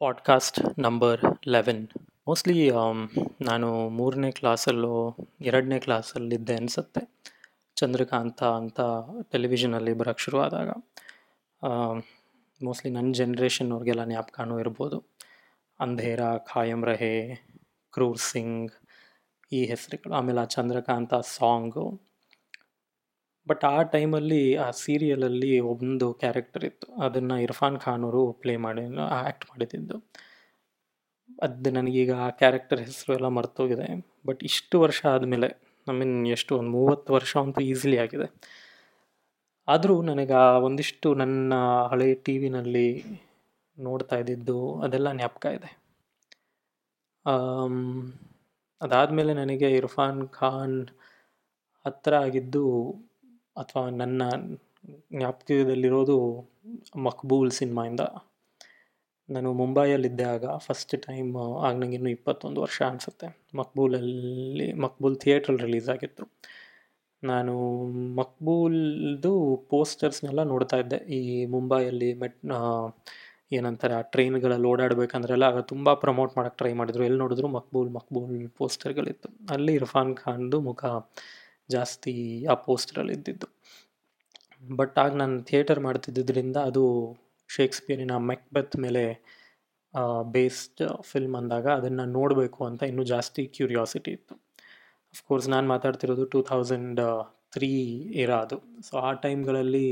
Podcast number eleven mostly ನಾನು ಮೂರನೇ ಕ್ಲಾಸಲ್ಲೋ ಎರಡನೇ ಕ್ಲಾಸಲ್ಲಿದ್ದೆ ಅನಿಸುತ್ತೆ. ಚಂದ್ರಕಾಂತ ಅಂತ ಟೆಲಿವಿಷನಲ್ಲಿ ಬರೋಕ್ಕೆ ಶುರುವಾದಾಗ. ಮೋಸ್ಟ್ಲಿ ನನ್ನ ಜನ್ರೇಷನ್ನವ್ರಿಗೆಲ್ಲ ಜ್ಞಾಪಕನೂ ಇರ್ಬೋದು. ಅಂಧೇರ, ಖಾಯಂ ರಹೆ, ಕ್ರೂರ್ ಸಿಂಗ್ ಈ ಹೆಸರುಗಳು. ಆಮೇಲೆ ಆ ಚಂದ್ರಕಾಂತ ಸಾಂಗು ಬಟ್ ಆ ಟೈಮಲ್ಲಿ ಆ ಸೀರಿಯಲಲ್ಲಿ ಒಂದು ಕ್ಯಾರೆಕ್ಟರ್ ಇತ್ತು. ಅದನ್ನು ಇರ್ಫಾನ್ ಖಾನ್ ಅವರು ಪ್ಲೇ ಮಾಡಿ ಆ್ಯಕ್ಟ್ ಮಾಡಿದ್ದು. ಅದು ನನಗೀಗ ಆ ಕ್ಯಾರೆಕ್ಟರ್ ಹೆಸರು ಎಲ್ಲ ಮರ್ತೋಗಿದೆ. ಬಟ್ ಇಷ್ಟು ವರ್ಷ ಆದಮೇಲೆ ಐ ಮೀನ್ ಎಷ್ಟು, ಒಂದು ಮೂವತ್ತು ವರ್ಷ ಅಂತೂ ಈಸಿಲಿ ಆಗಿದೆ. ಆದರೂ ನನಗೆ ಆ ಒಂದಿಷ್ಟು ನನ್ನ ಹಳೆ ಟಿ ವಿನಲ್ಲಿ ನೋಡ್ತಾ ಇದ್ದಿದ್ದು ಅದೆಲ್ಲ ಜ್ಞಾಪಕ ಇದೆ. ಅದಾದಮೇಲೆ ನನಗೆ ಇರ್ಫಾನ್ ಖಾನ್ ಹತ್ತಿರ ಆಗಿದ್ದು ಅಥವಾ ನನ್ನ ಜ್ಞಾಪಕದಲ್ಲಿರೋದು ಮಕ್ಬೂಲ್ ಸಿನಿಮಾಯಿಂದ. ನಾನು ಮುಂಬೈಯಲ್ಲಿದ್ದೆ ಆಗ ಫಸ್ಟ್ ಟೈಮ್ ಆಗ ನನಗೆ ಇನ್ನೂ ಇಪ್ಪತ್ತೊಂದು ವರ್ಷ ಅನಿಸುತ್ತೆ. ಮಕ್ಬೂಲಲ್ಲಿ, ಮಕ್ಬೂಲ್ ಥಿಯೇಟ್ರಲ್ಲಿ ರಿಲೀಸ್ ಆಗಿತ್ತು. ನಾನು ಮಕ್ಬೂಲ್ದು ಪೋಸ್ಟರ್ಸ್ನೆಲ್ಲ ನೋಡ್ತಾ ಇದ್ದೆ. ಈ ಮುಂಬೈಯಲ್ಲಿ ಮೆಟ್ ಏನಂತಾರೆ, ಆ ಟ್ರೈನ್ಗಳಲ್ಲಿ ಓಡಾಡಬೇಕಂದ್ರೆಲ್ಲ ಆಗ ತುಂಬ ಪ್ರಮೋಟ್ ಮಾಡೋಕ್ಕೆ ಟ್ರೈ ಮಾಡಿದ್ರು. ಎಲ್ಲಿ ನೋಡಿದ್ರು ಮಕ್ಬೂಲ್ ಮಕ್ಬೂಲ್ ಪೋಸ್ಟರ್ಗಳಿತ್ತು ಅಲ್ಲಿ ಇರ್ಫಾನ್ ಖಾನ್ದು ಮುಖ ಜಾಸ್ತಿ ಆ ಪೋಸ್ಟರಲ್ಲಿ ಇದ್ದಿದ್ದು. ಬಟ್ ಆಗ ನಾನು ಥಿಯೇಟರ್ ಮಾಡ್ತಿದ್ದರಿಂದ ಅದು ಶೇಕ್ಸ್ಪಿಯರಿನ ಮೆಕ್ಬೆತ್ ಮೇಲೆ ಬೇಸ್ಡ್ ಫಿಲ್ಮ್ ಅಂದಾಗ ಅದನ್ನು ನೋಡಬೇಕು ಅಂತ ಇನ್ನೂ ಜಾಸ್ತಿ ಕ್ಯೂರಿಯಾಸಿಟಿ ಇತ್ತು. ಅಫ್ಕೋರ್ಸ್ ನಾನು ಮಾತಾಡ್ತಿರೋದು ಟೂ ಥೌಸಂಡ್ ತ್ರೀ ಇರ ಅದು. ಸೊ ಆ ಟೈಮ್ಗಳಲ್ಲಿ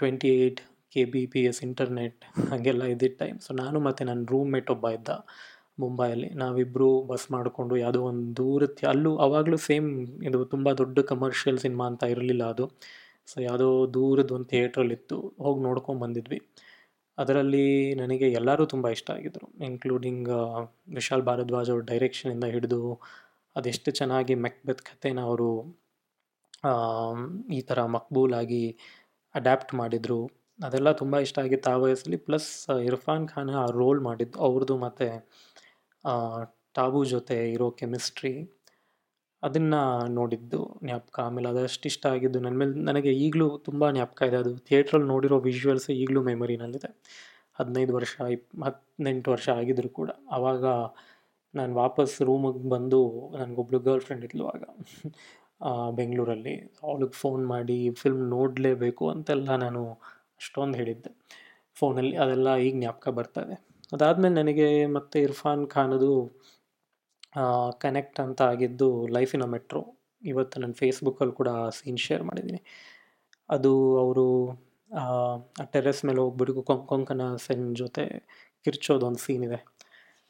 twenty eight K B P S internet ಹಾಗೆಲ್ಲ ಇದ್ದಿದ್ದ ಟೈಮ್ ಸೊ ನಾನು ಮತ್ತು ನನ್ನ ರೂಮ್ಮೇಟ್ ಒಬ್ಬ ಇದ್ದ. ಮುಂಬೈಯಲ್ಲಿ. ನಾವಿಬ್ಬರು ಬಸ್ ಮಾಡಿಕೊಂಡು ಯಾವುದೋ ಒಂದು ದೂರಕ್ಕೆ, ಅಲ್ಲೂ ಅವಾಗಲೂ ಸೇಮ್ ಇದು ತುಂಬ ದೊಡ್ಡ ಕಮರ್ಷಿಯಲ್ ಸಿನಿಮಾ ಅಂತ ಇರಲಿಲ್ಲ ಅದು. ಸೊ ಯಾವುದೋ ದೂರದ ಒಂದು ಥಿಯೇಟ್ರಲ್ಲಿತ್ತು. ಹೋಗಿ ನೋಡ್ಕೊಂಡು ಬಂದಿದ್ವಿ. ಅದರಲ್ಲಿ ನನಗೆ ಎಲ್ಲರೂ ತುಂಬ ಇಷ್ಟ ಆಗಿದ್ದರು ಇನ್ಕ್ಲೂಡಿಂಗ್ ವಿಶಾಲ್ ಭಾರದ್ವಾಜ್ ಅವ್ರ ಡೈರೆಕ್ಷನಿಂದ ಹಿಡಿದು ಅದೆಷ್ಟು ಚೆನ್ನಾಗಿ ಮೆಕ್ಬೆತ್ ಕಥೆನ ಅವರು ಈ ಥರ ಮಕ್ಬೂಲಾಗಿ ಅಡ್ಯಾಪ್ಟ್ ಮಾಡಿದರು. ಅದೆಲ್ಲ ತುಂಬ ಇಷ್ಟ ಆಗಿತ್ತು ಆ ವಯಸ್ಸಲ್ಲಿ. ಪ್ಲಸ್ ಇರ್ಫಾನ್ ಖಾನ್ ಆ ರೋಲ್ ಮಾಡಿದ್ದು. ಅವ್ರದ್ದು ಮತ್ತು ಟಾಬು ಜೊತೆ ಇರೋ ಕೆಮಿಸ್ಟ್ರಿ ಅದನ್ನು ನೋಡಿದ್ದು ಜ್ಞಾಪಕ. ಆಮೇಲೆ ಅದಷ್ಟು ಇಷ್ಟ ಆಗಿದ್ದು ನನ್ನ ಮೇಲೆ, ನನಗೆ ಈಗಲೂ ತುಂಬ ಜ್ಞಾಪಕ ಇದೆ. ಅದು ಥಿಯೇಟ್ರಲ್ಲಿ ನೋಡಿರೋ ವಿಜುವಲ್ಸ್ ಈಗಲೂ ಮೆಮೊರಿನಲ್ಲಿದೆ. ಹದಿನೈದು ವರ್ಷ, ಇಪ್, ಹದಿನೆಂಟು ವರ್ಷ ಆಗಿದ್ರು ಕೂಡ. ಆವಾಗ ನಾನು ವಾಪಸ್ ರೂಮಿಗೆ ಬಂದು ನನಗೊಬ್ಳು ಗರ್ಲ್ ಫ್ರೆಂಡ್ ಇದ್ಲು ಆಗ. ಬೆಂಗಳೂರಲ್ಲಿ. ಅವಳಿಗೆ ಫೋನ್ ಮಾಡಿ, ಫಿಲ್ಮ್ ನೋಡಲೇಬೇಕು ಅಂತೆಲ್ಲ ನಾನು ಅಷ್ಟೊಂದು ಹೇಳಿದ್ದೆ. ಫೋನಲ್ಲಿ ಅದೆಲ್ಲ ಈಗ ಜ್ಞಾಪಕ ಬರ್ತದೆ ಅದಾದಮೇಲೆ ನನಗೆ ಮತ್ತೆ ಇರ್ಫಾನ್ ಖಾನದು ಕನೆಕ್ಟ್ ಅಂತ ಆಗಿದ್ದು ಲೈಫ್ ಅ ಮೆಟ್ರೋ. ಇವತ್ತು ನಾನು ಫೇಸ್ಬುಕ್ಕಲ್ಲಿ ಕೂಡ ಸೀನ್ ಶೇರ್ ಮಾಡಿದ್ದೀನಿ. ಅದು ಅವರು, ಆ ಟೆರೆಸ್ ಮೇಲೆ ಹೋಗ್ಬಿಟ್ಟು ಕೊಂಕಣ ಸೆನ್ ಜೊತೆ ಕಿರ್ಚೋದೊಂದು ಸೀನ್ ಇದೆ.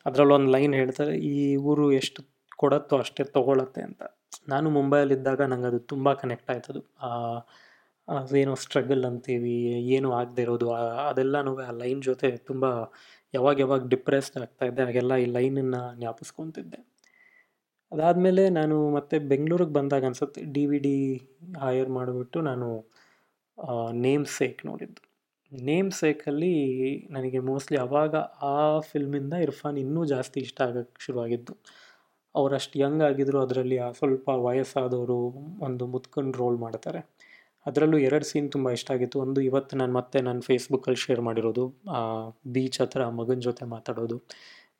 ಅದರಲ್ಲೊಂದು ಲೈನ್ ಹೇಳ್ತಾರೆ, ಈ ಊರು ಎಷ್ಟು ಕೊಡತ್ತೋ ಅಷ್ಟೇ ತೊಗೊಳತ್ತೆ ಅಂತ. ನಾನು ಮುಂಬೈಯಲ್ಲಿದ್ದಾಗ ನಂಗೆ ಅದು ತುಂಬ ಕನೆಕ್ಟ್ ಆಯ್ತದು. ಏನೋ ಸ್ಟ್ರಗಲ್ ಅಂತೀವಿ, ಏನು ಆಗದೆ ಇರೋದು ಅದೆಲ್ಲನೂ ಆ ಲೈನ್ ಜೊತೆ ತುಂಬ ಯಾವಾಗ ಯಾವಾಗ ಡಿಪ್ರೆಸ್ಡ್ ಆಗ್ತಾ ಇದ್ದೆ ಹಾಗೆಲ್ಲ ಈ ಲೈನನ್ನು ಜ್ಞಾಪಿಸ್ಕೊತಿದ್ದೆ. ಅದಾದಮೇಲೆ ನಾನು ಮತ್ತೆ ಬೆಂಗಳೂರಿಗೆ ಬಂದಾಗ ಅನ್ಸುತ್ತೆ ಡಿ ವಿ ಡಿ ಹೈಯರ್ ಮಾಡಿಬಿಟ್ಟು ನಾನು ನೇಮ್ ಸೇಕ್ ನೋಡಿದ್ದು. ನೇಮ್ ಸೇಕಲ್ಲಿ ನನಗೆ ಮೋಸ್ಟ್ಲಿ ಆವಾಗ ಆ ಫಿಲ್ಮಿಂದ ಇರ್ಫಾನ್ ಇನ್ನೂ ಜಾಸ್ತಿ ಇಷ್ಟ ಆಗೋಕ್ಕೆ ಶುರುವಾಗಿದ್ದು ಅವರಷ್ಟು ಯಂಗ್ ಆಗಿದ್ರು ಅದರಲ್ಲಿ ಸ್ವಲ್ಪ ವಯಸ್ಸಾದವರು ಒಂದು ಮುತ್ಕೊಂಡು ರೋಲ್ ಮಾಡ್ತಾರೆ. ಅದರಲ್ಲೂ ಎರಡು ಸೀನ್ ತುಂಬ ಇಷ್ಟ ಆಗಿತ್ತು. ಒಂದು ಇವತ್ತು ನಾನು ಮತ್ತೆ ನನ್ನ ಫೇಸ್ಬುಕ್ಕಲ್ಲಿ ಶೇರ್ ಮಾಡಿರೋದು ಬೀಚ್ ಹತ್ರ ಮಗನ ಜೊತೆ ಮಾತಾಡೋದು.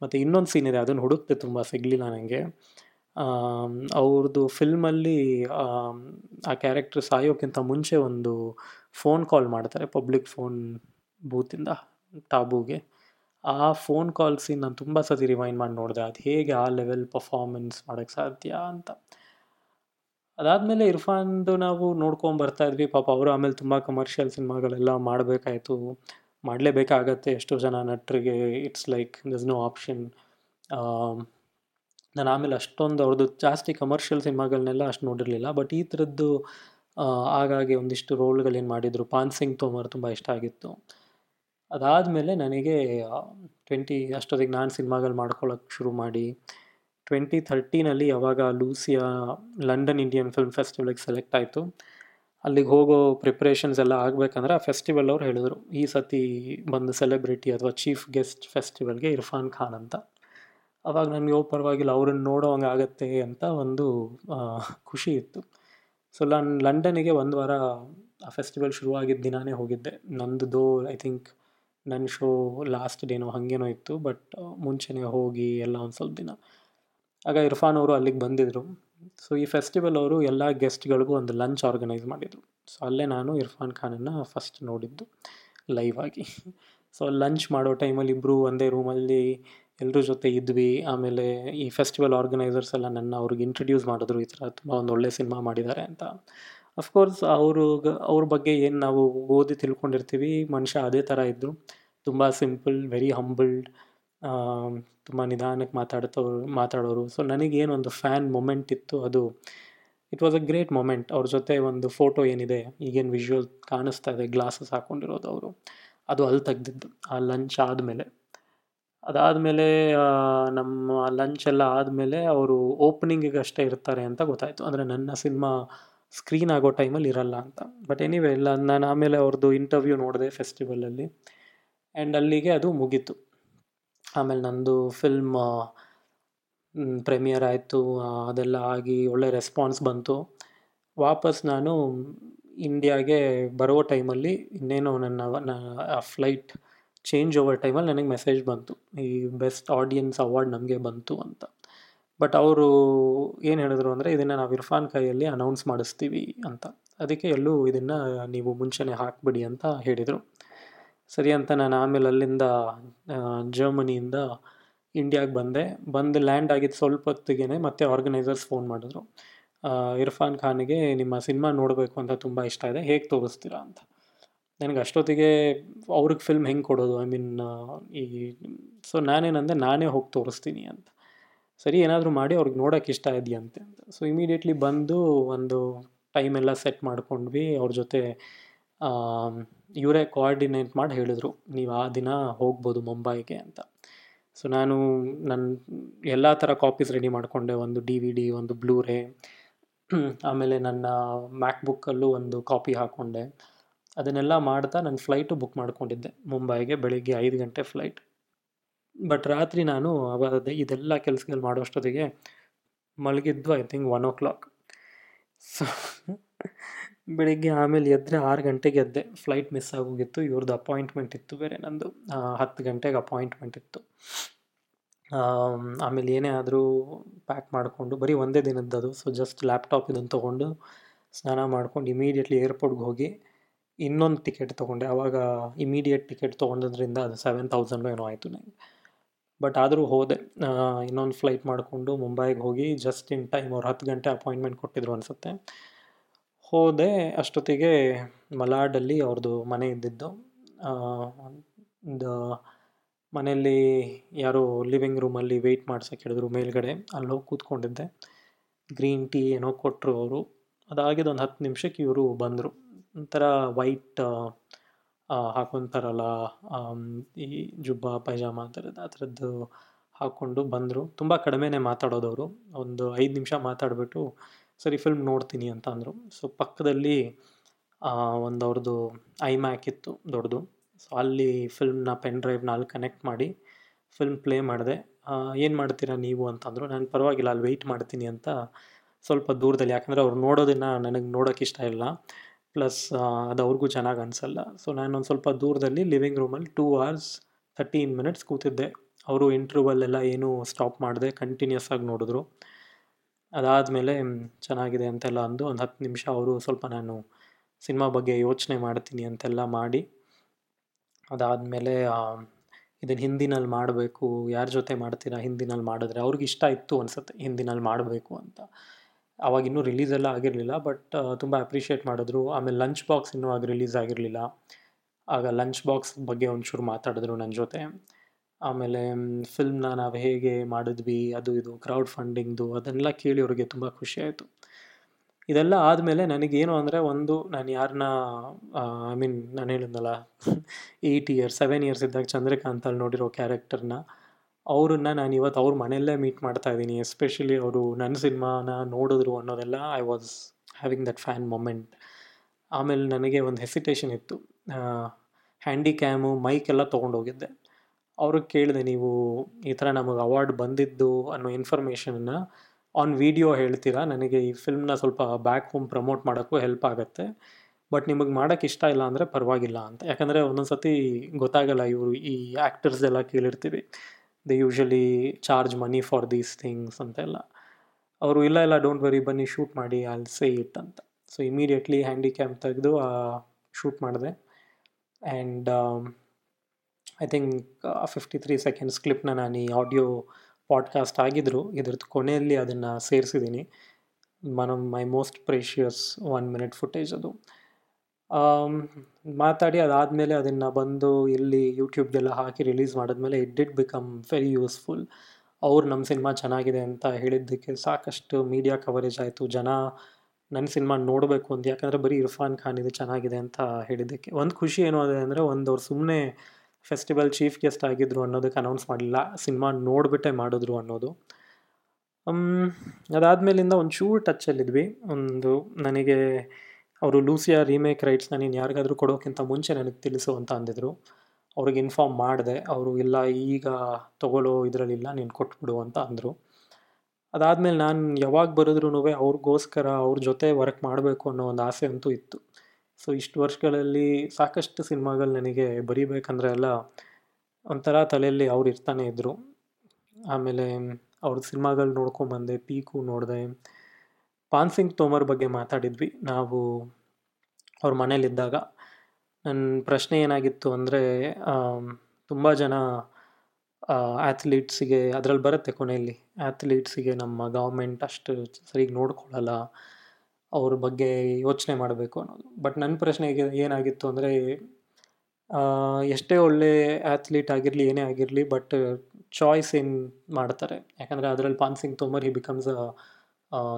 ಮತ್ತು ಇನ್ನೊಂದು ಸೀನ್ ಇದೆ, ಅದನ್ನು ಹುಡುಕ್ತೆ ತುಂಬ ಸಿಗಲಿಲ್ಲ ನನಗೆ ಅವ್ರದ್ದು ಫಿಲ್ಮಲ್ಲಿ ಆ ಕ್ಯಾರೆಕ್ಟರ್ ಸಾಯೋಕ್ಕಿಂತ ಮುಂಚೆ ಒಂದು ಫೋನ್ ಕಾಲ್ ಮಾಡ್ತಾರೆ ಪಬ್ಲಿಕ್ ಫೋನ್ ಬೂತಿಂದ ಟಾಬುಗೆ ಆ ಫೋನ್ ಕಾಲ್ ಸೀನ್ ನಾನು ತುಂಬ ಸತಿ ರಿವೈಂಡ್ ಮಾಡಿ ನೋಡಿದೆ, ಅದು ಹೇಗೆ ಆ ಲೆವೆಲ್ ಪರ್ಫಾರ್ಮೆನ್ಸ್ ಮಾಡೋಕ್ಕೆ ಸಾಧ್ಯ ಅಂತ. ಅದಾದಮೇಲೆ ಇರ್ಫಾನ್ದು ನಾವು ನೋಡ್ಕೊಂಡು ಬರ್ತಾ ಇದ್ವಿ. ಪಾಪ ಅವರು ಆಮೇಲೆ ತುಂಬ ಕಮರ್ಷಿಯಲ್ ಸಿನಿಮಾಗಳೆಲ್ಲ ಮಾಡಬೇಕಾಯ್ತು. ಮಾಡಲೇಬೇಕಾಗತ್ತೆ ಎಷ್ಟೋ ಜನ ನಟರಿಗೆ. It's like thus no option ನಾನು ಆಮೇಲೆ ಅಷ್ಟೊಂದು ಅವ್ರದ್ದು ಜಾಸ್ತಿ ಕಮರ್ಷಿಯಲ್ ಸಿನಿಮಾಗಳನ್ನೆಲ್ಲ ಅಷ್ಟು ನೋಡಿರಲಿಲ್ಲ. ಬಟ್ ಈ ಥರದ್ದು ಹಾಗಾಗಿ ಒಂದಿಷ್ಟು ರೋಲ್ಗಳೇನು ಮಾಡಿದರು. ಪಾನ್ ಸಿಂಗ್ ತೋಮರ್ ತುಂಬ ಇಷ್ಟ ಆಗಿತ್ತು. ಅದಾದಮೇಲೆ ನನಗೆ ಟ್ವೆಂಟಿ ಅಷ್ಟೊತ್ತಿಗೆ ನಾನು ಸಿನಿಮಾಗಳು ಮಾಡ್ಕೊಳ್ಳೋಕೆ ಶುರು ಮಾಡಿ. ಟ್ವೆಂಟಿ ಥರ್ಟೀನಲ್ಲಿ ಯಾವಾಗ ಲೂಸಿಯಾ ಲಂಡನ್ ಇಂಡಿಯನ್ ಫಿಲ್ಮ್ ಫೆಸ್ಟಿವಲಿಗೆ ಸೆಲೆಕ್ಟ್ ಆಯಿತು. ಅಲ್ಲಿಗೆ ಹೋಗೋ ಪ್ರಿಪ್ರೇಷನ್ಸ್ ಎಲ್ಲ ಆಗಬೇಕಂದ್ರೆ ಆ ಫೆಸ್ಟಿವಲ್ ಅವ್ರು ಹೇಳಿದ್ರು, ಈ ಸತಿ ಬಂದು ಸೆಲೆಬ್ರಿಟಿ ಅಥವಾ ಚೀಫ್ ಗೆಸ್ಟ್ ಫೆಸ್ಟಿವಲ್ಗೆ ಇರ್ಫಾನ್ ಖಾನ್ ಅಂತ. ಅವಾಗ ನನಗೆ ಪರವಾಗಿಲ್ಲ, ಅವ್ರನ್ನ ನೋಡೋ ಹಂಗೆ ಆಗತ್ತೆ ಅಂತ ಒಂದು ಖುಷಿ ಇತ್ತು. ಸೊ ನಾನು ಲಂಡನಿಗೆ ಒಂದು ವಾರ ಆ ಫೆಸ್ಟಿವಲ್ ಶುರುವಾಗಿದ್ದ ದಿನಾನೇ ಹೋಗಿದ್ದೆ. ನಂದು ದೋ ಐ ಥಿಂಕ್ ನನ್ನ ಶೋ ಲಾಸ್ಟ್ ಡೇನೋ ಹಾಗೇನೋ ಇತ್ತು ಬಟ್ ಮುಂಚೆನೇ ಹೋಗಿ ಎಲ್ಲ ಒಂದು ಸ್ವಲ್ಪ ದಿನ. ಆಗ ಇರ್ಫಾನ್ ಅವರು ಅಲ್ಲಿಗೆ ಬಂದಿದ್ದರು ಸೊ ಈ ಫೆಸ್ಟಿವಲ್ ಅವರು ಎಲ್ಲ ಗೆಸ್ಟ್ಗಳಿಗೂ ಒಂದು ಲಂಚ್ ಆರ್ಗನೈಸ್ ಮಾಡಿದರು. ಸೊ ಅಲ್ಲೇ ನಾನು ಇರ್ಫಾನ್ ಖಾನನ್ನು ಫಸ್ಟ್ ನೋಡಿದ್ದು ಲೈವ್ ಆಗಿ. ಸೊ ಲಂಚ್ ಮಾಡೋ ಟೈಮಲ್ಲಿ ಇಬ್ಬರು ಒಂದೇ ರೂಮಲ್ಲಿ ಎಲ್ಲರ ಜೊತೆ ಇದ್ವಿ. ಆಮೇಲೆ ಈ ಫೆಸ್ಟಿವಲ್ ಆರ್ಗನೈಸರ್ಸ್ ಎಲ್ಲ ನನ್ನ ಅವ್ರಿಗೆ ಇಂಟ್ರಡ್ಯೂಸ್ ಮಾಡಿದ್ರು, ಈ ಥರ ತುಂಬ ಒಂದು ಒಳ್ಳೆ ಸಿನಿಮಾ ಮಾಡಿದ್ದಾರೆ ಅಂತ. ಅಫ್ಕೋರ್ಸ್ ಅವರು ಅವ್ರ ಬಗ್ಗೆ ಏನು ನಾವು ಓದಿ ತಿಳ್ಕೊಂಡಿರ್ತೀವಿ, ಮನುಷ್ಯ ಅದೇ ಥರ ಇದ್ದರು ತುಂಬ ಸಿಂಪಲ್ ವೆರಿ ಹಂಬಲ್ಡ್ ತುಂಬ ನಿಧಾನಕ್ಕೆ ಮಾತಾಡ್ತವ್ರು ಮಾತಾಡೋರು. ಸೊ ನನಗೇನೊಂದು ಫ್ಯಾನ್ ಮೊಮೆಂಟ್ ಇತ್ತು, ಅದು it was a great moment ಅವ್ರ ಜೊತೆ ಒಂದು ಫೋಟೋ ಏನಿದೆ, ಈಗೇನು ವಿಜುವಲ್ ಕಾಣಿಸ್ತಾ ಇದೆ ಗ್ಲಾಸಸ್ ಹಾಕ್ಕೊಂಡಿರೋದು ಅವರು. ಅದು ಅಲ್ಲಿ ತೆಗ್ದಿದ್ದು, ಆ ಲಂಚ್ ಆದಮೇಲೆ. ಅದಾದಮೇಲೆ ನಮ್ಮ ಲಂಚ್ ಎಲ್ಲ ಆದಮೇಲೆ ಅವರು ಓಪನಿಂಗಿಗೆ ಅಷ್ಟೇ ಇರ್ತಾರೆ ಅಂತ ಗೊತ್ತಾಯಿತು. ಅಂದರೆ ನನ್ನ ಸಿನಿಮಾ ಸ್ಕ್ರೀನ್ ಆಗೋ ಟೈಮಲ್ಲಿ ಇರಲ್ಲ ಅಂತ. ಬಟ್ ಎನಿವೇ ಇಲ್ಲ ನಾನು ಆಮೇಲೆ ಅವ್ರದ್ದು ಇಂಟರ್ವ್ಯೂ ನೋಡಿದೆ ಫೆಸ್ಟಿವಲಲ್ಲಿ ಆ್ಯಂಡ್ ಅಲ್ಲಿಗೆ ಅದು ಮುಗೀತು. ಆಮೇಲೆ ನಂದು ಫಿಲ್ಮ್ ಪ್ರೆಮಿಯರ್ ಆಯಿತು ಅದೆಲ್ಲ ಆಗಿ ಒಳ್ಳೆ ರೆಸ್ಪಾನ್ಸ್ ಬಂತು. ವಾಪಸ್ ನಾನು ಇಂಡಿಯಾಗೆ ಬರೋ ಟೈಮಲ್ಲಿ ಇನ್ನೇನೋ ನನ್ನ ಆ ಫ್ಲೈಟ್ ಚೇಂಜ್ ಓವರ್ ಟೈಮಲ್ಲಿ ನನಗೆ ಮೆಸೇಜ್ ಬಂತು. ಈ ಬೆಸ್ಟ್ ಆಡಿಯನ್ಸ್ ಅವಾರ್ಡ್ ನಮಗೆ ಬಂತು ಅಂತ. ಬಟ್ ಅವರು ಏನು ಹೇಳಿದ್ರು ಅಂದರೆ, ಇದನ್ನು ನಾವು ಇರ್ಫಾನ್ ಕೈಯಲ್ಲಿ ಅನೌನ್ಸ್ ಮಾಡಿಸ್ತೀವಿ ಅಂತ. ಅದಕ್ಕೆ ಎಲ್ಲೂ ಇದನ್ನು ನೀವು ಮುಂಚೆನೇ ಹಾಕ್ಬಿಡಿ ಅಂತ ಹೇಳಿದರು. ಸರಿ ಅಂತ ನಾನು ಆಮೇಲೆ ಅಲ್ಲಿಂದ ಜರ್ಮನಿಯಿಂದ ಇಂಡಿಯಾಗೆ ಬಂದೆ. ಬಂದು ಲ್ಯಾಂಡ್ ಆಗಿದ್ದು ಸ್ವಲ್ಪ ಹೊತ್ತಿಗೆ ಮತ್ತೆ ಆರ್ಗನೈಸರ್ಸ್ ಫೋನ್ ಮಾಡಿದ್ರು. ಇರ್ಫಾನ್ ಖಾನ್ಗೆ ನಿಮ್ಮ ಸಿನಿಮಾ ನೋಡಬೇಕು ಅಂತ ತುಂಬ ಇಷ್ಟ ಇದೆ, ಹೇಗೆ ತೋರಿಸ್ತೀರಾ ಅಂತ. ನನಗೆ ಅಷ್ಟೊತ್ತಿಗೆ ಅವ್ರಿಗೆ ಫಿಲ್ಮ್ ಹೆಂಗೆ ಕೊಡೋದು ಐ ಮೀನ್ ಈ ಸೊ ನಾನೇನಂದೆ, ನಾನೇ ಹೋಗಿ ತೋರಿಸ್ತೀನಿ ಅಂತ. ಸರಿ, ಏನಾದರೂ ಮಾಡಿ ಅವ್ರಿಗೆ ನೋಡೋಕೆ ಇಷ್ಟ ಇದೆಯಂತೆ ಅಂತ. ಸೊ ಇಮಿಡಿಯೇಟ್ಲಿ ಬಂದು ಒಂದು ಟೈಮೆಲ್ಲ ಸೆಟ್ ಮಾಡ್ಕೊಂಡ್ವಿ. ಅವ್ರ ಜೊತೆ ಇವರೇ ಕೋಆರ್ಡಿನೇಟ್ ಮಾಡಿ ಹೇಳಿದರು, ನೀವು ಆ ದಿನ ಹೋಗ್ಬೋದು ಮುಂಬೈಗೆ ಅಂತ. ಸೊ ನಾನು ನನ್ನ ಎಲ್ಲ ಥರ ಕಾಪೀಸ್ ರೆಡಿ ಮಾಡಿಕೊಂಡೆ, ಒಂದು ಡಿ ವಿ ಡಿ ಒಂದು ಬ್ಲೂರೇ ಆಮೇಲೆ ನನ್ನ ಮ್ಯಾಕ್ಬುಕ್ಕಲ್ಲೂ ಒಂದು ಕಾಪಿ ಹಾಕ್ಕೊಂಡೆ ಅದನ್ನೆಲ್ಲ ಮಾಡ್ತಾ ನಾನು ಫ್ಲೈಟು ಬುಕ್ ಮಾಡ್ಕೊಂಡಿದ್ದೆ, ಮುಂಬೈಗೆ ಬೆಳಿಗ್ಗೆ ಐದು ಗಂಟೆ ಫ್ಲೈಟ್ ಬಟ್ ರಾತ್ರಿ ನಾನು ಅವಾಗ ಇದೆಲ್ಲ ಕೆಲಸಗಳು ಮಾಡೋಷ್ಟೊತ್ತಿಗೆ ಮಲಗಿದ್ದು I think one o'clock so ಬೆಳಿಗ್ಗೆ ಆಮೇಲೆ ಎದ್ದರೆ ಆರು ಗಂಟೆಗೆ ಎದ್ದೆ. ಫ್ಲೈಟ್ ಮಿಸ್ ಆಗೋಗಿತ್ತು. ಇವ್ರದ್ದು ಅಪಾಯಿಂಟ್ಮೆಂಟ್ ಇತ್ತು, ಬೇರೆ ನಂದು. ಹತ್ತು ಗಂಟೆಗೆ ಅಪಾಯಿಂಟ್ಮೆಂಟ್ ಇತ್ತು. ಆಮೇಲೆ ಏನೇ ಆದರೂ ಪ್ಯಾಕ್ ಮಾಡಿಕೊಂಡು, ಬರೀ ಒಂದೇ ದಿನದ್ದು ಅದು. ಸೊ ಜಸ್ಟ್ ಲ್ಯಾಪ್ಟಾಪ್ ಇದನ್ನು ತೊಗೊಂಡು ಸ್ನಾನ ಮಾಡ್ಕೊಂಡು ಇಮಿಡಿಯೇಟ್ಲಿ ಏರ್ಪೋರ್ಟ್ಗೆ ಹೋಗಿ ಇನ್ನೊಂದು ಟಿಕೆಟ್ ತೊಗೊಂಡೆ. ಆವಾಗ ಇಮಿಡಿಯೇಟ್ ಟಿಕೆಟ್ ತೊಗೊಂಡಿದ್ರಿಂದ ಅದು ಸೆವೆನ್ ತೌಸಂಡು ಏನೋ ಆಯಿತು ನನಗೆ ಬಟ್ ಆದರೂ ಹೋದೆ. ಇನ್ನೊಂದು ಫ್ಲೈಟ್ ಮಾಡಿಕೊಂಡು ಮುಂಬೈಗೆ ಹೋಗಿ ಜಸ್ಟ್ ಇನ್ ಟೈಮ್ ಅವ್ರು ಹತ್ತು ಗಂಟೆ ಅಪಾಯಿಂಟ್ಮೆಂಟ್ ಕೊಟ್ಟಿದ್ರು ಅನಿಸುತ್ತೆ. ಹೋದೆ ಅಷ್ಟೊತ್ತಿಗೆ ಮಲಾಡಲ್ಲಿ ಅವ್ರದ್ದು ಮನೆ ಇದ್ದಿದ್ದು. ಒಂದು ಮನೆಯಲ್ಲಿ ಯಾರೋ ಲಿವಿಂಗ್ ರೂಮಲ್ಲಿ ವೆಯ್ಟ್ ಮಾಡ್ಸೋಕೆ ಹೇಳಿದ್ರು ಮೇಲ್ಗಡೆ. ಅಲ್ಲಿ ಹೋಗಿ ಕೂತ್ಕೊಂಡಿದ್ದೆ. ಗ್ರೀನ್ ಟೀ ಏನೋ ಕೊಟ್ಟರು ಅವರು. ಅದಾಗಿದ್ದು ಒಂದು ಹತ್ತು ನಿಮಿಷಕ್ಕೆ ಇವರು ಬಂದರು. ಒಂಥರ ವೈಟ್ ಹಾಕೊತಾರಲ್ಲ ಈ ಜುಬ್ಬ, ಪೈಜಾಮ ಆ ಥರದ್ದು ಆ ಥರದ್ದು ಹಾಕ್ಕೊಂಡು ಬಂದರು. ತುಂಬ ಕಡಿಮೆನೇ ಮಾತಾಡೋದವರು ಒಂದು ಐದು ನಿಮಿಷ ಮಾತಾಡಿಬಿಟ್ಟು ಸರಿ ಫಿಲ್ಮ್ ನೋಡ್ತೀನಿ ಅಂತ ಅಂದರು. ಸೊ ಪಕ್ಕದಲ್ಲಿ ಒಂದು ಅವ್ರದ್ದು ಐ ಮ್ಯಾಕ್ ಇತ್ತು ದೊಡ್ಡದು. ಸೊ ಅಲ್ಲಿ ಫಿಲ್ಮ್ನ ಪೆನ್ ಡ್ರೈವ್ನ ಅಲ್ಲಿ ಕನೆಕ್ಟ್ ಮಾಡಿ ಫಿಲ್ಮ್ ಪ್ಲೇ ಮಾಡಿದೆ. ಏನು ಮಾಡ್ತೀರಾ ನೀವು ಅಂತಂದರು ನಾನು ಪರವಾಗಿಲ್ಲ, ಅಲ್ಲಿ ವೆಯ್ಟ್ ಮಾಡ್ತೀನಿ ಅಂತ ಸ್ವಲ್ಪ ದೂರದಲ್ಲಿ. ಯಾಕಂದರೆ ಅವ್ರು ನೋಡೋದನ್ನು ನನಗೆ ನೋಡೋಕೆ ಇಷ್ಟ ಇಲ್ಲ. ಪ್ಲಸ್ ಅದು ಅವ್ರಿಗೂ ಚೆನ್ನಾಗಿ ಅನಿಸಲ್ಲ. ಸೊ ನಾನೊಂದು ಸ್ವಲ್ಪ ದೂರದಲ್ಲಿ ಲಿವಿಂಗ್ ರೂಮಲ್ಲಿ ಟೂ ಅವರ್ಸ್ ತರ್ಟೀನ್ ಮಿನಿಟ್ಸ್ ಕೂತಿದ್ದೆ. ಅವರು ಇಂಟ್ರ್ಯೂವಲ್ಲೆಲ್ಲ ಏನೂ ಸ್ಟಾಪ್ ಮಾಡಿದೆ ಕಂಟಿನ್ಯೂಸ್ ಆಗಿ ನೋಡಿದ್ರು. ಅದಾದಮೇಲೆ ಚೆನ್ನಾಗಿದೆ ಅಂತೆಲ್ಲ ಅಂದು ಒಂದು ಹತ್ತು ನಿಮಿಷ ಅವರು ಸ್ವಲ್ಪ ನಾನು ಸಿನಿಮಾ ಬಗ್ಗೆ ಯೋಚನೆ ಮಾಡ್ತೀನಿ ಅಂತೆಲ್ಲ ಮಾಡಿ, ಅದಾದಮೇಲೆ ಇದನ್ನು ಹಿಂದಿನಲ್ಲಿ ಮಾಡಬೇಕು, ಯಾರ ಜೊತೆ ಮಾಡ್ತೀರಾ? ಹಿಂದಿನಲ್ಲಿ ಮಾಡಿದ್ರೆ ಅವ್ರಿಗೆ ಇಷ್ಟ ಇತ್ತು ಅನ್ಸುತ್ತೆ ಹಿಂದಿನಲ್ಲಿ ಮಾಡಬೇಕು ಅಂತ. ಅವಾಗ ಇನ್ನೂ ರಿಲೀಸ್ ಎಲ್ಲ ಆಗಿರಲಿಲ್ಲ, ಬಟ್ ತುಂಬ ಅಪ್ರಿಷಿಯೇಟ್ ಮಾಡಿದ್ರು. ಆಮೇಲೆ ಲಂಚ್ ಬಾಕ್ಸ್ ಇನ್ನೂ ಆಗ ರಿಲೀಸ್ ಆಗಿರಲಿಲ್ಲ. ಆಗ ಲಂಚ್ ಬಾಕ್ಸ್ ಬಗ್ಗೆ ಒಂಚೂರು ಮಾತಾಡಿದ್ರು ನನ್ನ ಜೊತೆ. ಆಮೇಲೆ ಫಿಲ್ಮ್ನ ನಾವು ಹೇಗೆ ಮಾಡಿದ್ವಿ, ಅದು ಇದು ಕ್ರೌಡ್ ಫಂಡಿಂಗ್ದು ಅದನ್ನೆಲ್ಲ ಕೇಳಿ ಅವ್ರಿಗೆ ತುಂಬ ಖುಷಿ ಆಯಿತು. ಇದೆಲ್ಲ ಆದಮೇಲೆ ನನಗೇನು ಅಂದರೆ ಒಂದು, ನಾನು ಯಾರನ್ನ ಐ ಮೀನ್ ನಾನು ಹೇಳಿದ್ನಲ್ಲ ಏಯ್ಟ್ ಇಯರ್ಸ್ ಸೆವೆನ್ ಇಯರ್ಸ್ ಇದ್ದಾಗ ಚಂದ್ರಕಾಂತಲ್ಲಿ ನೋಡಿರೋ ಕ್ಯಾರೆಕ್ಟರ್ನ ಅವರನ್ನು ನಾನು ಇವತ್ತು ಅವ್ರ ಮನೆಯಲ್ಲೇ ಮೀಟ್ ಮಾಡ್ತಾ ಇದ್ದೀನಿ ಎಸ್ಪೆಷಲಿ ಅವರು ನನ್ನ ಸಿನಿಮಾನ ನೋಡಿದ್ರು ಅನ್ನೋದೆಲ್ಲ I was having that fan moment ಆಮೇಲೆ ನನಗೆ ಒಂದು ಹೆಸಿಟೇಷನ್ ಇತ್ತು. ಹ್ಯಾಂಡಿಕ್ಯಾಮು ಮೈಕ್ ಎಲ್ಲ ತೊಗೊಂಡೋಗಿದ್ದೆ ಅವ್ರಿಗೆ ಕೇಳಿದೆ, ನೀವು ಈ ಥರ ನಮಗೆ ಅವಾರ್ಡ್ ಬಂದಿದ್ದು ಅನ್ನೋ ಇನ್ಫಾರ್ಮೇಷನನ್ನು ಆನ್ ವಿಡಿಯೋ ಹೇಳ್ತೀರಾ? ನನಗೆ ಈ ಫಿಲ್ಮ್ನ ಸ್ವಲ್ಪ ಬ್ಯಾಕ್ ಹೋಮ್ ಪ್ರಮೋಟ್ ಮಾಡೋಕ್ಕೂ ಹೆಲ್ಪ್ ಆಗುತ್ತೆ. ಬಟ್ ನಿಮಗೆ ಮಾಡೋಕ್ಕೆ ಇಷ್ಟ ಇಲ್ಲ ಅಂದರೆ ಪರವಾಗಿಲ್ಲ ಅಂತ. ಯಾಕಂದರೆ ಒಂದೊಂದು ಸತಿ ಗೊತ್ತಾಗಲ್ಲ, ಇವರು ಈ ಆ್ಯಕ್ಟರ್ಸ್ ಎಲ್ಲ ಕೇಳಿರ್ತೀವಿ. They usually charge money for these things ಅಂತೆಲ್ಲ. ಅವರು, ಇಲ್ಲ ಇಲ್ಲ ಡೋಂಟ್ ವರಿ ಬನ್ನಿ ಶೂಟ್ ಮಾಡಿ ಅಲ್ಲಿ ಸೇ ಇಟ್ ಅಂತ. ಸೊ ಇಮಿಡಿಯೇಟ್ಲಿ ಹ್ಯಾಂಡಿ ಕ್ಯಾಮ್ ತೆಗೆದು ಶೂಟ್ ಮಾಡಿದೆ. And I think fifty three seconds ಕ್ಲಿಪ್ನ ನಾನು ಈ ಆಡಿಯೋ ಪಾಡ್ಕಾಸ್ಟ್ ಆಗಿದ್ರು, ಇದ್ರದ್ದು ಕೊನೆಯಲ್ಲಿ ಅದನ್ನು ಸೇರಿಸಿದ್ದೀನಿ of my most precious one minute footage ಅದು. ಮಾತಾಡಿ ಅದಾದಮೇಲೆ ಅದನ್ನು ಬಂದು ಇಲ್ಲಿ ಯೂಟ್ಯೂಬ್ಗೆಲ್ಲ ಹಾಕಿ ರಿಲೀಸ್ ಮಾಡಿದ್ಮೇಲೆ it did become very useful ಅವ್ರು ನಮ್ಮ ಸಿನಿಮಾ ಚೆನ್ನಾಗಿದೆ ಅಂತ ಹೇಳಿದ್ದಕ್ಕೆ ಸಾಕಷ್ಟು ಮೀಡಿಯಾ ಕವರೇಜ್ ಆಯಿತು. ಜನ ನನ್ನ ಸಿನಿಮಾ ನೋಡಬೇಕು ಅಂತ, ಯಾಕಂದರೆ ಬರೀ ಇರ್ಫಾನ್ ಖಾನ್ ಇದು ಚೆನ್ನಾಗಿದೆ ಅಂತ ಹೇಳಿದ್ದಕ್ಕೆ. ಒಂದು ಖುಷಿ ಏನು ಅದೇ ಅಂದರೆ, ಒಂದು ಅವ್ರು ಸುಮ್ಮನೆ ಫೆಸ್ಟಿವಲ್ ಚೀಫ್ ಗೆಸ್ಟ್ ಆಗಿದ್ರು ಅನ್ನೋದಕ್ಕೆ ಅನೌನ್ಸ್ ಮಾಡಲಿಲ್ಲ ಸಿನಿಮಾ ನೋಡಿಬಿಟ್ಟೆ ಮಾಡಿದ್ರು ಅನ್ನೋದು. ಅದಾದಮೇಲಿಂದ ಒಂದು ಚೂರು ಟಚ್ಚಲ್ಲಿದ್ವಿ ಒಂದು ನನಗೆ ಅವರು ಲೂಸಿಯಾ ರೀಮೇಕ್ ರೈಟ್ಸ್ನ ನೀನು ಯಾರಿಗಾದರೂ ಕೊಡೋಕ್ಕಿಂತ ಮುಂಚೆ ನನಗೆ ತಿಳಿಸು ಅಂತ ಅಂದಿದ್ರು. ಅವ್ರಿಗೆ ಇನ್ಫಾರ್ಮ್ ಮಾಡಿದೆ, ಅವರು ಇಲ್ಲ, ಈಗ ತೊಗೊಳ್ಳೋ ಇದರಲ್ಲಿಲ್ಲ ನೀನು ಕೊಟ್ಬಿಡು ಅಂತ ಅಂದರು. ಅದಾದಮೇಲೆ ನಾನು ಯಾವಾಗ ಬರೆದ್ರೂ ಅವ್ರಿಗೋಸ್ಕರ ಅವ್ರ ಜೊತೆ ವರ್ಕ್ ಮಾಡಬೇಕು ಅನ್ನೋ ಒಂದು ಆಸೆ ಅಂತೂ ಇತ್ತು. ಸೊ ಇಷ್ಟು ವರ್ಷಗಳಲ್ಲಿ ಸಾಕಷ್ಟು ಸಿನಿಮಾಗಳು ನನಗೆ ಬರೀಬೇಕಂದ್ರೆ ಎಲ್ಲ ಒಂಥರ ತಲೆಯಲ್ಲಿ ಅವ್ರು ಇರ್ತಾನೆ ಇದ್ದರು ಆಮೇಲೆ ಅವ್ರ ಸಿನಿಮಾಗಳು ನೋಡ್ಕೊಂಬಂದೆ ಪೀಕು ನೋಡಿದೆ. ಪಾನ್ ಸಿಂಗ್ ತೋಮರ್ ಬಗ್ಗೆ ಮಾತಾಡಿದ್ವಿ. ನಾವು ಅವ್ರ ಮನೇಲಿದ್ದಾಗ. ನನ್ನ ಪ್ರಶ್ನೆ ಏನಾಗಿತ್ತು ಅಂದರೆ ತುಂಬ ಜನ ಆ್ಯಥ್ಲೀಟ್ಸಿಗೆ ಅದರಲ್ಲಿ ಬರುತ್ತೆ ಕೊನೆಯಲ್ಲಿ ಆ್ಯಥ್ಲೀಟ್ಸಿಗೆ ನಮ್ಮ ಗೌರ್ಮೆಂಟ್ ಅಷ್ಟು ಸರಿಗೆ ನೋಡ್ಕೊಳ್ಳಲ್ಲ ಅವ್ರ ಬಗ್ಗೆ ಯೋಚನೆ ಮಾಡಬೇಕು ಅನ್ನೋದು. ಬಟ್ ನನ್ನ ಪ್ರಶ್ನೆಗೆ ಏನಾಗಿತ್ತು ಅಂದರೆ ಎಷ್ಟೇ ಒಳ್ಳೆ ಆ್ಯಥ್ಲೀಟ್ ಆಗಿರಲಿ, ಏನೇ ಆಗಿರಲಿ ಬಟ್ ಚಾಯ್ಸ್ ಏನು ಮಾಡ್ತಾರೆ? ಯಾಕಂದರೆ ಅದರಲ್ಲಿ Paan Singh Tomar he becomes a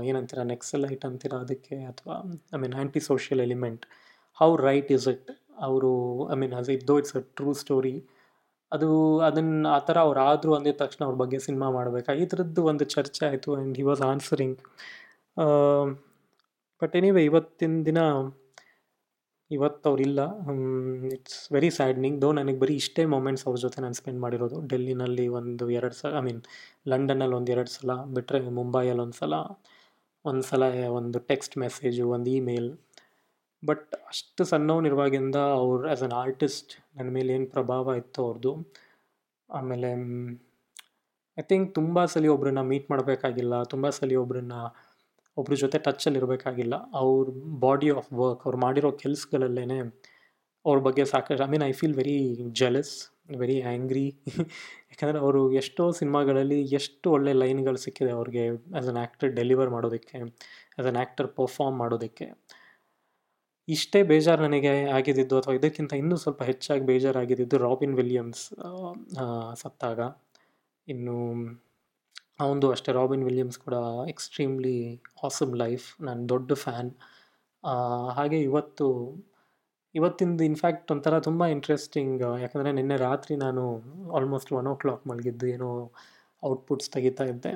ಏನಂತೀರ Naxalite ಅಂತೀರ ಅದಕ್ಕೆ, ಅಥವಾ I mean anti social element how right is it ಅವರು ಐ ಮೀನ್ ಆಸ್ ಇದ್ದೋ ಇಟ್ಸ್ ಅ ಟ್ರೂ ಸ್ಟೋರಿ ಅದು ಅದನ್ನು ಆ ಥರ ಅವ್ರು ಆದರೂ ಅಂದಿದ ತಕ್ಷಣ ಅವ್ರ ಬಗ್ಗೆ ಸಿನಿಮಾ ಮಾಡಬೇಕಾ? ಈ ಥರದ್ದು ಒಂದು ಚರ್ಚೆ ಆಯಿತು and he was answering but anyway ಇವತ್ತಿನ ದಿನ ಇವತ್ತು ಅವರಿಲ್ಲ ಇಟ್ಸ್ ವೆರಿ ಸ್ಯಾಡ್ನಿಂಗ್ ದೋ ನನಗೆ ಬರೀ ಇಷ್ಟೇ ಮೊಮೆಂಟ್ಸ್ ಅವ್ರ ಜೊತೆ ನಾನು ಸ್ಪೆಂಡ್ ಮಾಡಿರೋದು. ಡೆಲ್ಲಿನಲ್ಲಿ ಒಂದು ಎರಡು ಸಲ ಐ ಮೀನ್ ಲಂಡನಲ್ಲಿ ಒಂದು ಎರಡು ಸಲ ಬಿಟ್ಟರೆ ಮುಂಬೈಯಲ್ಲಿ ಒಂದು ಸಲ ಒಂದು ಸಲ ಒಂದು ಟೆಕ್ಸ್ಟ್ ಮೆಸೇಜು ಒಂದು ಇಮೇಲ್ ಬಟ್ ಅಷ್ಟು ಸಣ್ಣವನಿರುವಾಗಿಂದ ಅವ್ರು ಆ್ಯಸ್ ಅನ್ ಆರ್ಟಿಸ್ಟ್ ನನ್ನ ಮೇಲೆ ಏನು ಪ್ರಭಾವ ಇತ್ತು ಅವ್ರದ್ದು ಆಮೇಲೆ ಐ ಥಿಂಕ್ ತುಂಬ ಸಲ ಒಬ್ಬರನ್ನ ಮೀಟ್ ಮಾಡಬೇಕಾಗಿಲ್ಲ. ತುಂಬ ಸಲ ಒಬ್ಬರನ್ನ ಒಬ್ರ ಜೊತೆ ಟಚ್ಚಲ್ಲಿ ಇರಬೇಕಾಗಿಲ್ಲ. ಅವ್ರ ಬಾಡಿ ಆಫ್ ವರ್ಕ್ ಅವ್ರು ಮಾಡಿರೋ ಕೆಲಸಗಳಲ್ಲೇ ಅವ್ರ ಬಗ್ಗೆ ಸಾಕಷ್ಟು I mean I feel very jealous very angry ಯಾಕಂದರೆ ಅವರು ಎಷ್ಟೋ ಸಿನಿಮಾಗಳಲ್ಲಿ ಎಷ್ಟು ಒಳ್ಳೆ ಲೈನ್ಗಳು ಸಿಕ್ಕಿದೆ ಅವ್ರಿಗೆ ಆ್ಯಸ್ ಅನ್ ಆ್ಯಕ್ಟರ್ ಡೆಲಿವರ್ ಮಾಡೋದಕ್ಕೆ ಆ್ಯಸ್ ಅನ್ ಆ್ಯಕ್ಟರ್ ಪರ್ಫಾರ್ಮ್ ಮಾಡೋದಕ್ಕೆ. ಇಷ್ಟೇ ಬೇಜಾರು ನನಗೆ ಆಗಿದ್ದಿದ್ದು ಅಥವಾ ಇದಕ್ಕಿಂತ ಇನ್ನೂ ಸ್ವಲ್ಪ ಹೆಚ್ಚಾಗಿ ಬೇಜಾರಾಗಿದ್ದಿದ್ದು ರಾಬಿನ್ ವಿಲಿಯಮ್ಸ್ ಸತ್ತಾಗ. ಇನ್ನು ಅವನದು ಅಷ್ಟೇ, ರಾಬಿನ್ ವಿಲಿಯಮ್ಸ್ ಕೂಡ ಎಕ್ಸ್ಟ್ರೀಮ್ಲಿ ಆಸಮ್ ಲೈಫ್ ನಾನು ದೊಡ್ಡ ಫ್ಯಾನ್ ಹಾಗೆ ಇವತ್ತು, ಇವತ್ತಿಂದು ಇನ್ಫ್ಯಾಕ್ಟ್ ಒಂಥರ ತುಂಬ ಇಂಟ್ರೆಸ್ಟಿಂಗ್ ಯಾಕಂದರೆ ನಿನ್ನೆ ರಾತ್ರಿ ನಾನು ಆಲ್ಮೋಸ್ಟ್ ಒನ್ ಓ ಕ್ಲಾಕ್ ಮಲಗಿದ್ದು ಏನೋ ಔಟ್ಪುಟ್ಸ್ ತೆಗಿತಾ ಇದ್ದೆ.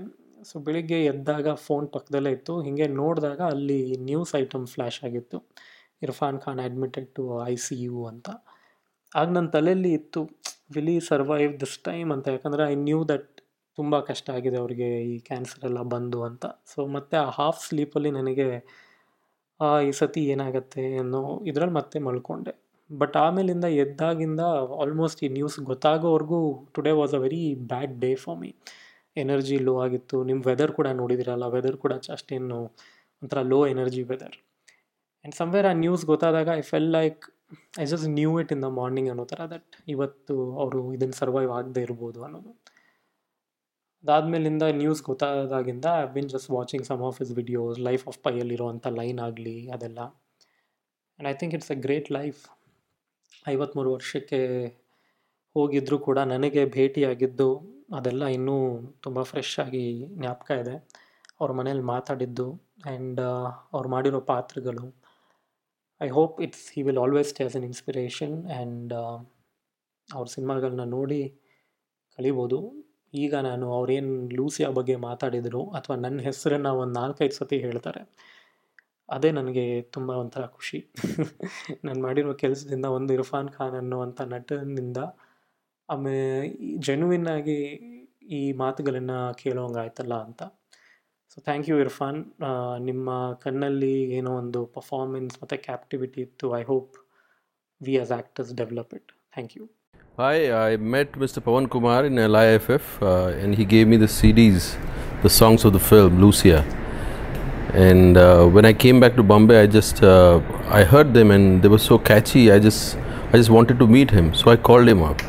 ಸೊ ಬೆಳಿಗ್ಗೆ ಎದ್ದಾಗ ಫೋನ್ ಪಕ್ಕದಲ್ಲೇ ಇತ್ತು. ಹೀಗೆ ನೋಡಿದಾಗ ಅಲ್ಲಿ ನ್ಯೂಸ್ ಐಟಮ್ ಫ್ಲ್ಯಾಶ್ ಆಗಿತ್ತು. Irfan Khan admitted to I C U ಅಂತ. ಆಗ ನನ್ನ ತಲೆಯಲ್ಲಿ ಇತ್ತು, ವಿಲಿ ಸರ್ವೈವ್ ದಿಸ್ ಟೈಮ್ ಅಂತ. ಯಾಕಂದರೆ ಐ ನ್ಯೂ ದಟ್ ತುಂಬ ಕಷ್ಟ ಆಗಿದೆ ಅವರಿಗೆ ಈ ಕ್ಯಾನ್ಸರ್ ಎಲ್ಲ ಬಂದು ಅಂತ. ಸೊ ಮತ್ತು ಆ ಹಾಫ್ ಸ್ಲೀಪಲ್ಲಿ ನನಗೆ ಈ ಸತಿ ಏನಾಗತ್ತೆ ಅನ್ನೋ ಇದರಲ್ಲಿ ಮತ್ತೆ ಮಲ್ಕೊಂಡೆ. ಬಟ್ ಆಮೇಲಿಂದ ಎದ್ದಾಗಿಂದ ಆಲ್ಮೋಸ್ಟ್ ಈ news ಗೊತ್ತಾಗೋವರೆಗೂ today was a very bad day for me energy low ಆಗಿತ್ತು. ನಿಮ್ಮ ವೆದರ್ ಕೂಡ ನೋಡಿದಿರಲ್ಲ ವೆದರ್ ಕೂಡ ಅಷ್ಟೇನು ಒಂಥರ low energy weather and somewhere ಆ ನ್ಯೂಸ್ ಗೊತ್ತಾದಾಗ I fell like I just knew it in the morning ಅನ್ನೋ ಥರ ದಟ್ ಇವತ್ತು ಅವರು ಇದನ್ನು ಸರ್ವೈವ್ ಆಗದೆ ಇರ್ಬೋದು ಅನ್ನೋದು. ಅದಾದಮೇಲಿಂದ news ಗೊತ್ತಾದಾಗಿಂದ I been just watching some of his videos life of ಪೈಯಲ್ಲಿರುವಂಥ line ಆಗಲಿ, ಅದೆಲ್ಲ. And I think it's a great life ಐವತ್ತ್ಮೂರು ವರ್ಷಕ್ಕೆ ಹೋಗಿದ್ದರೂ ಕೂಡ ನನಗೆ ಭೇಟಿಯಾಗಿದ್ದು ಅದೆಲ್ಲ ಇನ್ನೂ ತುಂಬ ಫ್ರೆಶ್ ಆಗಿ ಜ್ಞಾಪಕ ಇದೆ. ಅವ್ರ ಮನೇಲಿ ಮಾತಾಡಿದ್ದು ಆ್ಯಂಡ್ ಅವ್ರು ಮಾಡಿರೋ ಪಾತ್ರಗಳು. I hope it's he will always stay as an inspiration and ಅವ್ರ ಸಿನಿಮಾಗಳನ್ನ ನೋಡಿ ಕಲಿಬೋದು. ಈಗ ನಾನು ಅವ್ರೇನು ಲೂಸಿಯಾ ಬಗ್ಗೆ ಮಾತಾಡಿದರು ಅಥವಾ ನನ್ನ ಹೆಸರನ್ನು ಒಂದು ನಾಲ್ಕೈದು ಸತಿ ಹೇಳ್ತಾರೆ, ಅದೇ ನನಗೆ ತುಂಬ ಒಂಥರ ಖುಷಿ. ನಾನು ಮಾಡಿರೋ ಕೆಲಸದಿಂದ ಒಂದು ಇರ್ಫಾನ್ ಖಾನ್ ಅನ್ನುವಂಥ ನಟನಿಂದ ಆಮೇಲೆ ಜೆನ್ವಿನ್ ಆಗಿ ಈ ಮಾತುಗಳನ್ನು ಕೇಳೋಂಗಾಯ್ತಲ್ಲ ಅಂತ. So thank you Irfan. ನಿಮ್ಮ ಕಣ್ಣಲ್ಲಿ ಏನೋ ಒಂದು ಪರ್ಫಾರ್ಮೆನ್ಸ್ ಮತ್ತು ಕ್ಯಾಪ್ಟಿವಿಟಿ ಇತ್ತು. I hope we as actors develop it thank you Hi, I met Mr. Pawan Kumar in LIFF uh, and he gave me the CDs, the songs of the film Lucia. And uh, when I came back to Bombay, I just uh, I heard them and they were so catchy. I just I just wanted to meet him, so I called him up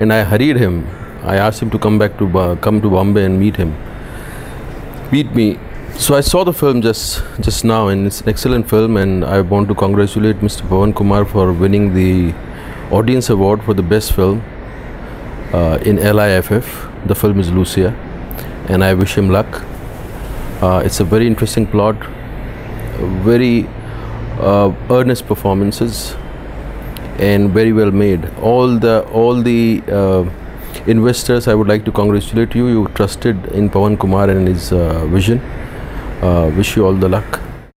and I hurried him. I asked him to come back to come to Bombay and meet him, meet me. So I saw the film just just now, and it's an excellent film. And I want to congratulate Mr. Pawan Kumar for winning the Audience Award for the best film uh, in LIFF. The film is Lucia, and I wish him luck. Uh, it's a very interesting plot, very uh, earnest performances, and very well made. All the all the uh, investors, I would like to congratulate you. You trusted in Pawan Kumar and his uh, vision. Wish you all the luck.